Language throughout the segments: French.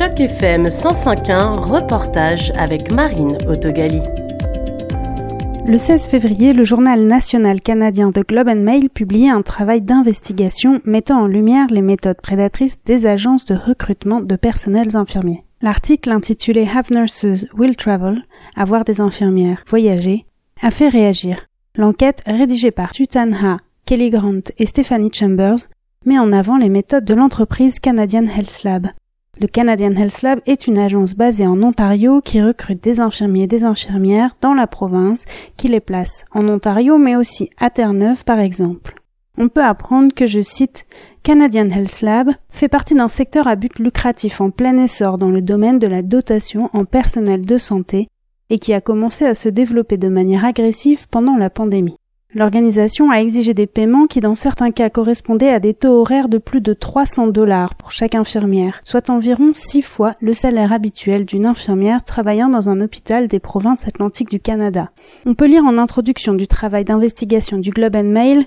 Choc FM 105.1, reportage avec Marine Autogali. Le 16 février, le journal national canadien de Globe and Mail publiait un travail d'investigation mettant en lumière les méthodes prédatrices des agences de recrutement de personnels infirmiers. L'article intitulé Have Nurses Will Travel, avoir des infirmières voyager, a fait réagir. L'enquête, rédigée par Tutan Ha, Kelly Grant et Stephanie Chambers, met en avant les méthodes de l'entreprise Canadian Health Lab. Le Canadian Health Lab est une agence basée en Ontario qui recrute des infirmiers et des infirmières dans la province, qui les place en Ontario mais aussi à Terre-Neuve par exemple. On peut apprendre que, je cite, Canadian Health Lab fait partie d'un secteur à but lucratif en plein essor dans le domaine de la dotation en personnel de santé et qui a commencé à se développer de manière agressive pendant la pandémie. L'organisation a exigé des paiements qui dans certains cas correspondaient à des taux horaires de plus de 300 dollars pour chaque infirmière, soit environ six fois le salaire habituel d'une infirmière travaillant dans un hôpital des provinces atlantiques du Canada. On peut lire en introduction du travail d'investigation du Globe and Mail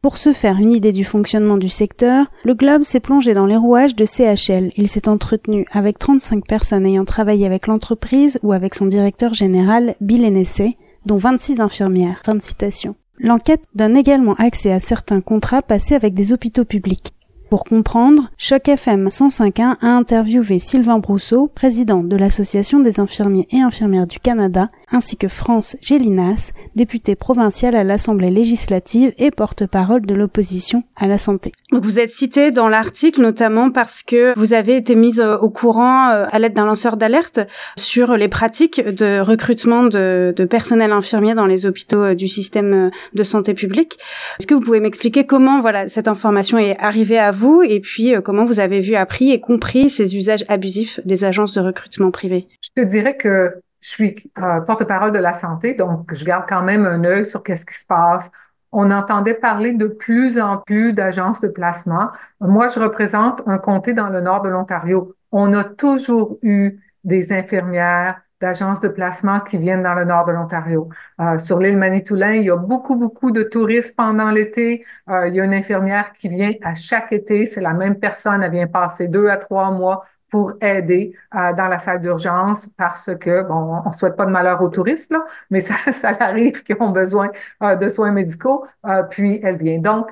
pour se faire une idée du fonctionnement du secteur, le Globe s'est plongé dans les rouages de CHL. Il s'est entretenu avec 35 personnes ayant travaillé avec l'entreprise ou avec son directeur général, Bill Hennessey, dont 26 infirmières. Fin de citation. L'enquête donne également accès à certains contrats passés avec des hôpitaux publics. Pour comprendre, Choc FM 105.1 a interviewé Sylvain Brousseau, président de l'Association des infirmiers et infirmières du Canada, ainsi que France Gélinas, député provincial à l'Assemblée législative et porte-parole de l'opposition à la santé. Vous êtes cité dans l'article notamment parce que vous avez été mise euh, au courant euh, à l'aide d'un lanceur d'alerte sur les pratiques de recrutement de, de, personnel infirmier dans les hôpitaux euh, du système de santé publique. Est-ce que vous pouvez m'expliquer comment voilà cette information est arrivée à vous et puis comment vous avez vu, appris et compris ces usages abusifs des agences de recrutement privées? Je te dirais que je suis euh, porte-parole de la santé, donc je garde quand même un œil sur qu'est-ce qui se passe. On entendait parler de plus en plus d'agences de placement. Moi, je représente un comté dans le nord de l'Ontario. On a toujours eu des infirmières, d'agences de placement qui viennent dans le nord de l'Ontario. Euh, sur l'île Manitoulin, il y a beaucoup, beaucoup de touristes pendant l'été. Euh, il y a une infirmière qui vient à chaque été. C'est la même personne. Elle vient passer deux à trois mois pour aider euh, dans la salle d'urgence parce que, bon, on souhaite pas de malheur aux touristes, là, mais ça, ça arrive qu'ils ont besoin euh, de soins médicaux, euh, puis elle vient. Donc,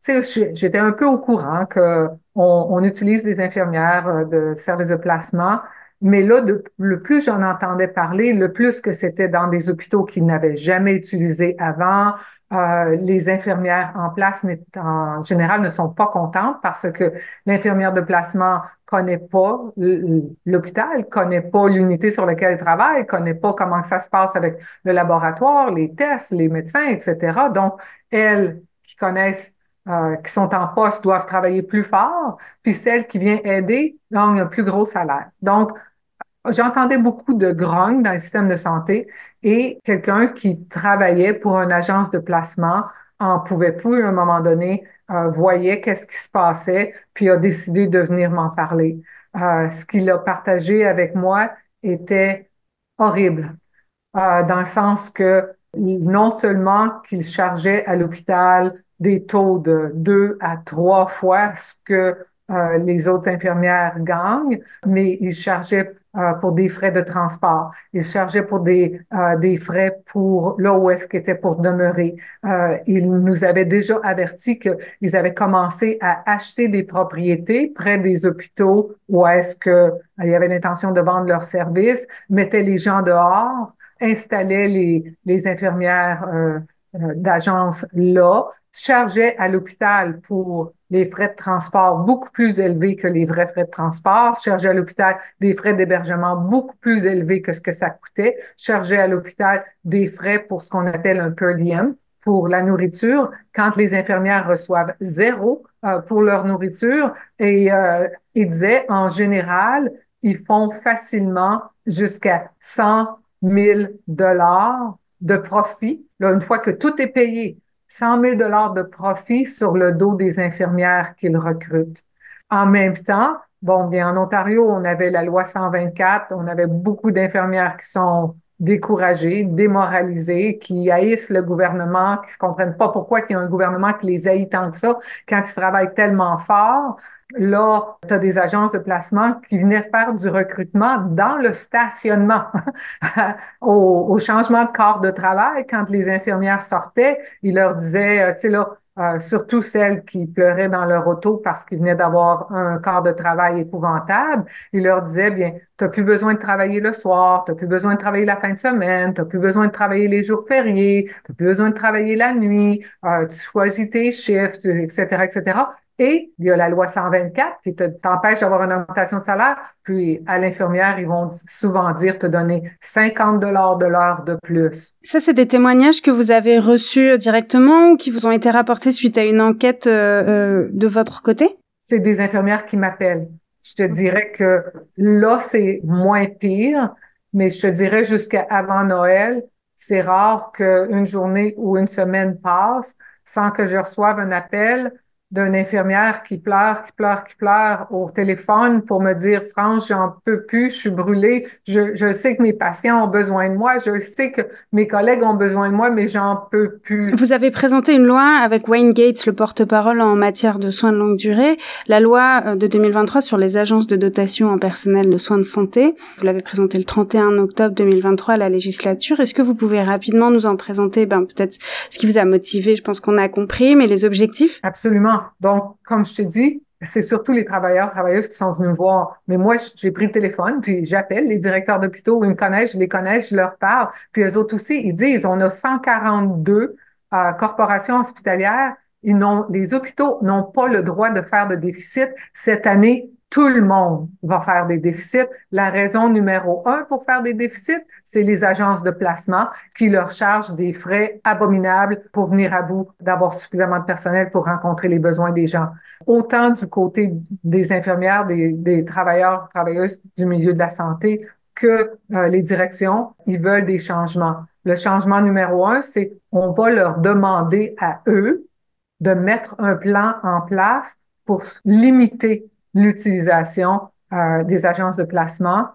sais, j'étais un peu au courant que on utilise des infirmières de services de placement mais là, le plus j'en entendais parler, le plus que c'était dans des hôpitaux qui n'avaient jamais utilisé avant. Euh, les infirmières en place, en général, ne sont pas contentes parce que l'infirmière de placement connaît pas l'hôpital, connaît pas l'unité sur laquelle elle travaille, connaît pas comment ça se passe avec le laboratoire, les tests, les médecins, etc. Donc, elles qui connaissent euh, qui sont en poste doivent travailler plus fort, puis celles qui viennent aider gagnent un plus gros salaire. Donc, J'entendais beaucoup de grogne dans le système de santé et quelqu'un qui travaillait pour une agence de placement en pouvait plus à un moment donné, euh, voyait qu'est-ce qui se passait, puis a décidé de venir m'en parler. Euh, ce qu'il a partagé avec moi était horrible, euh, dans le sens que non seulement qu'il chargeait à l'hôpital des taux de deux à trois fois ce que euh, les autres infirmières gagnent, mais il chargeait euh, pour des frais de transport. Il chargeait pour des, euh, des frais pour là où est-ce qu'il était pour demeurer. Euh, il nous avait déjà averti qu'ils avaient commencé à acheter des propriétés près des hôpitaux où est-ce que il y avait l'intention de vendre leurs services, mettaient les gens dehors, installaient les, les infirmières d'agence là, chargeait à l'hôpital pour les frais de transport beaucoup plus élevés que les vrais frais de transport, chargeait à l'hôpital des frais d'hébergement beaucoup plus élevés que ce que ça coûtait, chargeait à l'hôpital des frais pour ce qu'on appelle un per diem, pour la nourriture, quand les infirmières reçoivent zéro euh, pour leur nourriture, et euh, disaient, en général, ils font facilement jusqu'à 100 000 dollars de profit, là, une fois que tout est payé, 100 000 dollars de profit sur le dos des infirmières qu'ils recrutent. En même temps, bon, bien, en Ontario, on avait la loi 124, on avait beaucoup d'infirmières qui sont découragés, démoralisés, qui haïssent le gouvernement, qui ne comprennent pas pourquoi il y a un gouvernement qui les haït tant que ça quand ils travaillent tellement fort. Là, tu as des agences de placement qui venaient faire du recrutement dans le stationnement au, changement de corps de travail. Quand les infirmières sortaient, ils leur disaient, euh, tu sais, là, euh, surtout celles qui pleuraient dans leur auto parce qu'ils venaient d'avoir un quart de travail épouvantable. Il leur disait, bien, tu n'as plus besoin de travailler le soir, tu n'as plus besoin de travailler la fin de semaine, tu n'as plus besoin de travailler les jours fériés, tu n'as plus besoin de travailler la nuit, euh, tu choisis tes shifts, etc., etc. Et il y a la loi 124 qui t'empêche d'avoir une augmentation de salaire. Puis à l'infirmière, ils vont souvent dire te donner 50 dollars de l'heure de plus. Ça, c'est des témoignages que vous avez reçus directement ou qui vous ont été rapportés suite à une enquête euh, euh, de votre côté? C'est des infirmières qui m'appellent. Je te dirais que là, c'est moins pire, mais je te dirais jusqu'à avant Noël, c'est rare qu'une journée ou une semaine passe sans que je reçoive un appel d'une infirmière qui pleure, qui pleure, qui pleure au téléphone pour me dire, France, j'en peux plus, je suis brûlée, je, je sais que mes patients ont besoin de moi, je sais que mes collègues ont besoin de moi, mais j'en peux plus. Vous avez présenté une loi avec Wayne Gates, le porte-parole en matière de soins de longue durée, la loi euh, de 2023 sur les agences de dotation en personnel de soins de santé. Vous l'avez présentée le 31 octobre 2023 à la législature. Est-ce que vous pouvez rapidement nous en présenter, ben, peut-être ce qui vous a motivé, je pense qu'on a compris, mais les objectifs? Absolument. Donc, comme je t'ai dit, c'est surtout les travailleurs, travailleuses qui sont venus me voir. Mais moi, j'ai pris le téléphone, puis j'appelle les directeurs d'hôpitaux, ils me connaissent, je les connais, je leur parle. Puis eux autres aussi, ils disent, on a 142 euh, corporations hospitalières. Ils les hôpitaux n'ont pas le droit de faire de déficit. Cette année, tout le monde va faire des déficits. La raison numéro un pour faire des déficits, c'est les agences de placement qui leur chargent des frais abominables pour venir à bout d'avoir suffisamment de personnel pour rencontrer les besoins des gens. Autant du côté des infirmières, des, travailleurs, travailleuses du milieu de la santé que euh, les directions, ils veulent des changements. Le changement numéro un, c'est on va leur demander à eux de mettre un plan en place pour limiter l'utilisation euh, des agences de placement,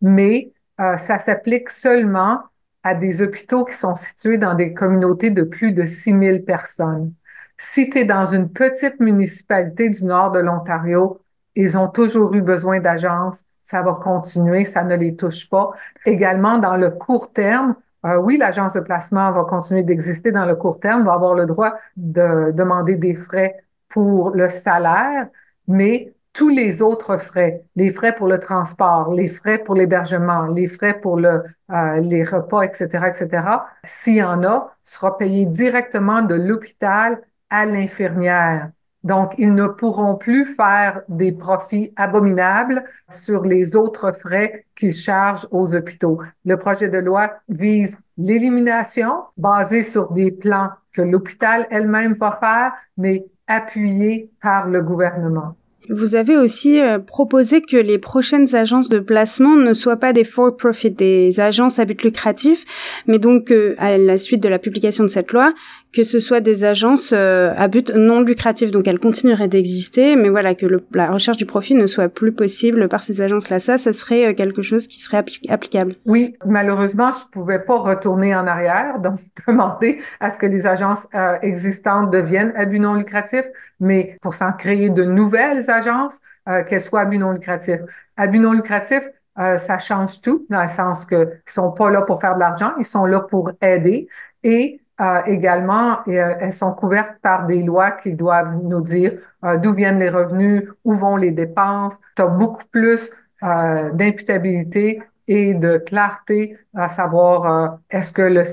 mais euh, ça s'applique seulement à des hôpitaux qui sont situés dans des communautés de plus de 6000 personnes. Si tu es dans une petite municipalité du nord de l'Ontario, ils ont toujours eu besoin d'agences, ça va continuer, ça ne les touche pas. Également, dans le court terme, euh, oui, l'agence de placement va continuer d'exister dans le court terme, va avoir le droit de demander des frais pour le salaire, mais tous les autres frais, les frais pour le transport, les frais pour l'hébergement, les frais pour le, euh, les repas, etc., etc., s'il y en a, sera payé directement de l'hôpital à l'infirmière. Donc, ils ne pourront plus faire des profits abominables sur les autres frais qu'ils chargent aux hôpitaux. Le projet de loi vise l'élimination basée sur des plans que l'hôpital elle-même va faire, mais appuyés par le gouvernement. Vous avez aussi euh, proposé que les prochaines agences de placement ne soient pas des for-profit, des agences à but lucratif, mais donc euh, à la suite de la publication de cette loi, que ce soit des agences euh, à but non lucratif. Donc elles continueraient d'exister, mais voilà que la recherche du profit ne soit plus possible par ces agences-là. Ça, ça serait quelque chose qui serait applicable. Oui, malheureusement, je pouvais pas retourner en arrière, donc demander à ce que les agences existantes deviennent à but non lucratif, mais pour s'en créer de nouvelles agences, euh, qu'elles soient à but non lucratif. À but non lucratif, euh, ça change tout, dans le sens que ils sont pas là pour faire de l'argent, ils sont là pour aider. Et euh, également, elles sont couvertes par des lois qui doivent nous dire d'où viennent les revenus, où vont les dépenses. Tu as beaucoup plus d'imputabilité et de clarté à savoir est-ce que le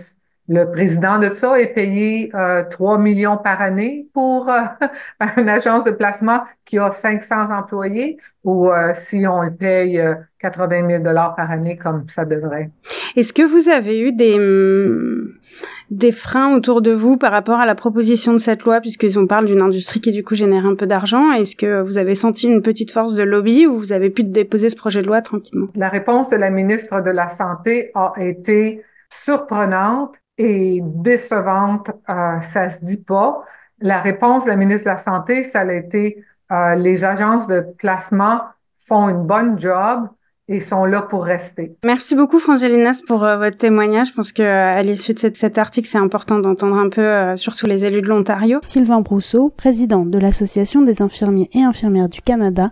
le président de ça est payé euh, 3 millions par année pour euh, une agence de placement qui a 500 employés ou euh, si on le paye 80 000 dollars par année comme ça devrait. Est-ce que vous avez eu des hum, des freins autour de vous par rapport à la proposition de cette loi, puisqu'on parle d'une industrie qui du coup génère un peu d'argent? Est-ce que vous avez senti une petite force de lobby ou vous avez pu déposer ce projet de loi tranquillement? La réponse de la ministre de la Santé a été surprenante et décevante, euh, ça se dit pas. La réponse de la ministre de la Santé, ça a été euh, les agences de placement font une bonne job et sont là pour rester. Merci beaucoup, Frangelinas, pour euh, votre témoignage. Je pense que euh, à l'issue de cet article, c'est important d'entendre un peu, euh, surtout les élus de l'Ontario. Sylvain Brousseau, président de l'Association des infirmiers et infirmières du Canada.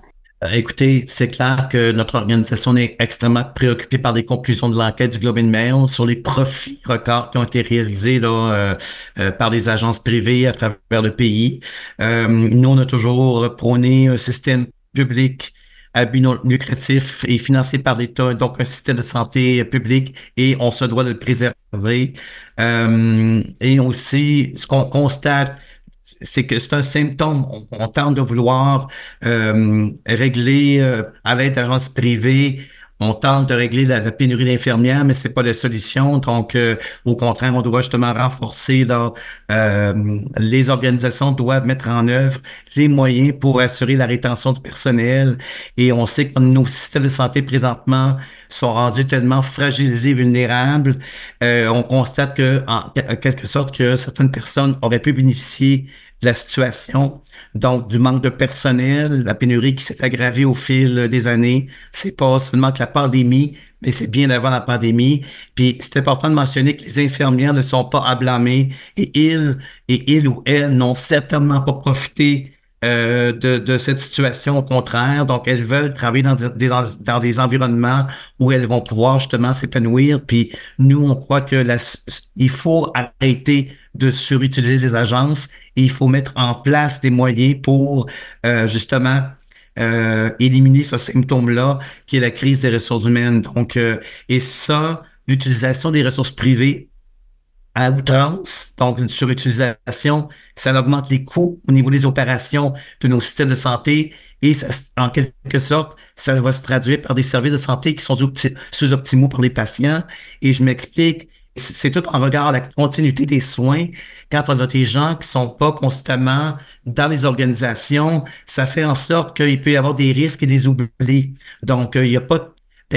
Écoutez, c'est clair que notre organisation est extrêmement préoccupée par les conclusions de l'enquête du Globe and Mail sur les profits records qui ont été réalisés là, par des agences privées à travers le pays. nous, on a toujours prôné un système public à but non lucratif et financé par l'État, donc un système de santé public et on se doit de le préserver. Euh, et aussi, ce qu'on constate, c'est que c'est un symptôme. On, tente de vouloir euh, régler euh, à l'aide d'agences privées on tente de régler la, pénurie d'infirmières, mais c'est pas la solution. Donc, euh, au contraire, on doit justement renforcer. Euh, les organisations doivent mettre en œuvre les moyens pour assurer la rétention du personnel. Et on sait que nos systèmes de santé présentement sont rendus tellement fragilisés, vulnérables. Euh, on constate que, en quelque sorte, que certaines personnes auraient pu bénéficier la situation, donc du manque de personnel, la pénurie qui s'est aggravée au fil des années. C'est pas seulement que la pandémie, mais c'est bien avant la pandémie. Puis c'est important de mentionner que les infirmières ne sont pas à blâmer et ils et ils ou elles n'ont certainement pas profité euh, de, de, cette situation au contraire. Donc, elles veulent travailler dans des, dans, des environnements où elles vont pouvoir justement s'épanouir. Puis nous, on croit que la, il faut arrêter de surutiliser les agences et il faut mettre en place des moyens pour euh, justement euh, éliminer ce symptôme-là qui est la crise des ressources humaines. Donc, euh, et ça, l'utilisation des ressources privées à outrance, donc une surutilisation, ça augmente les coûts au niveau des opérations de nos systèmes de santé et ça, en quelque sorte, ça va se traduire par des services de santé qui sont sous-optimaux pour les patients. Et je m'explique, c'est tout en regard à la continuité des soins. Quand on a des gens qui sont pas constamment dans les organisations, ça fait en sorte qu'il peut y avoir des risques et des oublis. Donc, euh, il y a pas,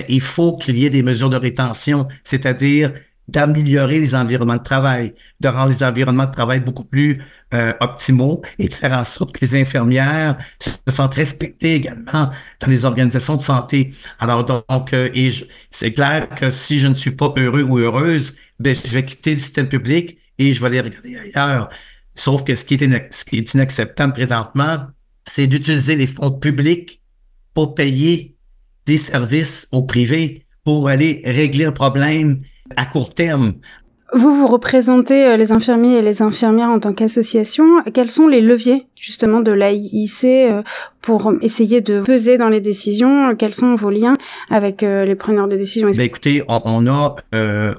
il faut qu'il y ait des mesures de rétention, c'est-à-dire d'améliorer les environnements de travail, de rendre les environnements de travail beaucoup plus euh, optimaux et de faire en sorte que les infirmières se sentent respectées également dans les organisations de santé. Alors donc, euh, c'est clair que si je ne suis pas heureux ou heureuse, ben, je vais quitter le système public et je vais aller regarder ailleurs. Sauf que ce qui est, ce qui est inacceptable présentement, c'est d'utiliser les fonds publics pour payer des services au privé pour aller régler un problème à court terme. Vous, vous représentez euh, les infirmiers et les infirmières en tant qu'association. Quels sont les leviers justement de l'AIC euh, pour essayer de peser dans les décisions. Quels sont vos liens avec euh, les preneurs de décision? Ben Écoutez, on, a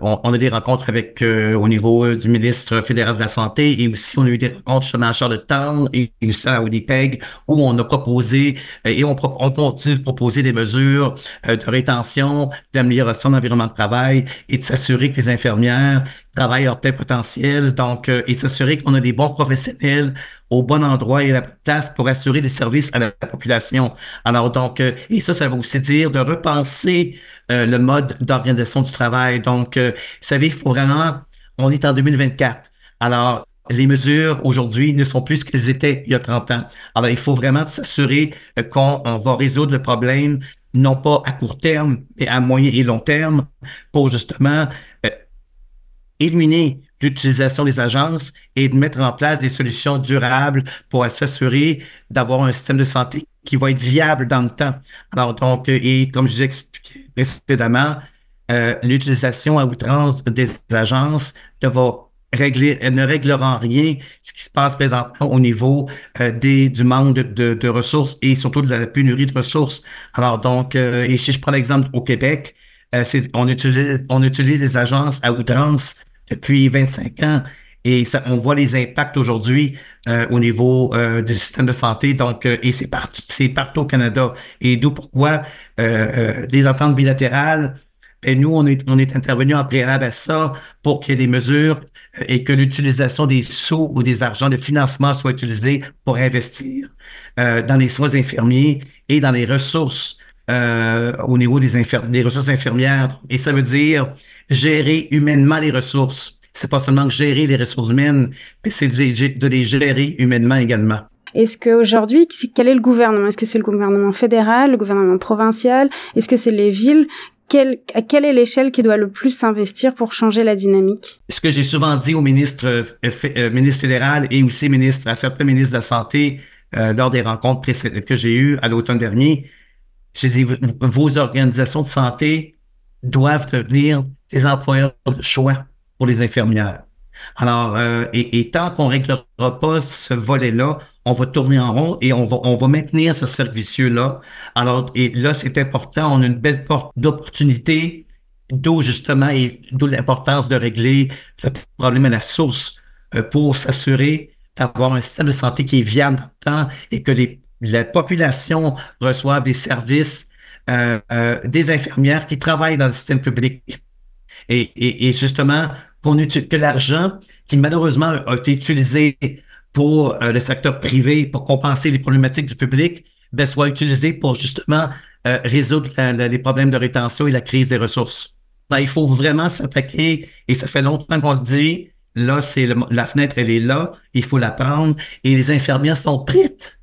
on, a des rencontres avec au niveau du ministre fédéral de la santé et aussi on a eu des rencontres justement à Charlottetown et aussi à Winnipeg où on a proposé et on, on continue de proposer des mesures de rétention, d'amélioration de l'environnement de travail et de s'assurer que les infirmières travaillent leur plein potentiel, donc euh, et s'assurer qu'on a des bons professionnels au bon endroit et à la place pour assurer des services à la population. Alors donc, euh, et ça, ça veut aussi dire de repenser euh, le mode d'organisation du travail. Donc, vous savez, il faut vraiment, on est en 2024. Alors, les mesures aujourd'hui ne sont plus ce qu'elles étaient il y a 30 ans. Alors, il faut vraiment s'assurer qu'on va résoudre le problème non pas à court terme, mais à moyen et long terme, pour justement éliminer l'utilisation des agences et de mettre en place des solutions durables pour s'assurer d'avoir un système de santé qui va être viable dans le temps. Alors donc, euh, et comme je disais précédemment, euh, l'utilisation à outrance des agences ne va régler, ne réglera en rien ce qui se passe présentement au niveau euh, des, du manque de, ressources et surtout de la pénurie de ressources. Alors donc, et si je prends l'exemple au Québec, on utilise on utilise des agences à outrance depuis 25 ans. Et ça, on voit les impacts aujourd'hui euh, au niveau euh, du système de santé. Donc, euh, et c'est partout, c'est partout au Canada. Et d'où pourquoi les ententes bilatérales. Et ben, nous, on est, on est intervenu en préalable à ça pour qu'il y ait des mesures et que l'utilisation des sous ou des argents de financement soit utilisée pour investir dans les soins infirmiers et dans les ressources au niveau des, des ressources infirmières. Et ça veut dire gérer humainement les ressources. C'est pas seulement gérer les ressources humaines, mais c'est de, les gérer humainement également. Est-ce qu'aujourd'hui, quel est le gouvernement? Est-ce que c'est le gouvernement fédéral, le gouvernement provincial? Est-ce que c'est les villes? À quelle est l'échelle qui doit le plus s'investir pour changer la dynamique? Ce que j'ai souvent dit au ministre, euh, euh, ministre fédéral et aussi ministre, à certains ministres de la Santé euh, lors des rencontres que j'ai eues à l'automne dernier, j'ai dit, vos organisations de santé doivent devenir des employeurs de choix pour les infirmières. Alors, euh, et, et, tant qu'on réglera pas ce volet-là, on va tourner en rond et on va, on va maintenir ce service là Alors, et là, c'est important. On a une belle porte d'opportunité, d'où justement, et d'où l'importance de régler le problème à la source euh, pour s'assurer d'avoir un système de santé qui est viable dans le temps et que les, la population reçoive des services euh, euh, des infirmières qui travaillent dans le système public. Et, et, et justement, qu'on que l'argent qui malheureusement a été utilisé pour euh, le secteur privé pour compenser les problématiques du public, ben, soit utilisé pour justement euh, résoudre les problèmes de rétention et la crise des ressources. Ben, il faut vraiment s'attaquer, et ça fait longtemps qu'on le dit, là, c'est la fenêtre, elle est là, il faut la prendre, et les infirmières sont prêtes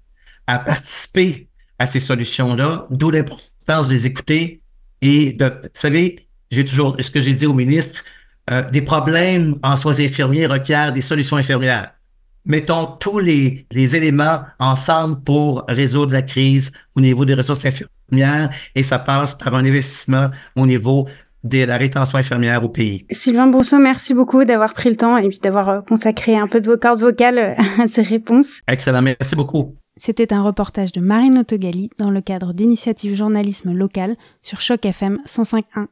à participer à ces solutions-là, d'où l'importance de les écouter et de, vous savez, j'ai toujours, ce que j'ai dit au ministre, euh, des problèmes en soins infirmiers requièrent des solutions infirmières. Mettons tous les, les éléments ensemble pour résoudre la crise au niveau des ressources infirmières et ça passe par un investissement au niveau de la rétention infirmière au pays. Sylvain Brousseau, merci beaucoup d'avoir pris le temps et puis d'avoir euh, consacré un peu de vos cordes vocales euh, à ces réponses. Excellent, merci beaucoup. C'était un reportage de Marine Autogali dans le cadre d'initiatives journalisme local sur Choc FM 105.1.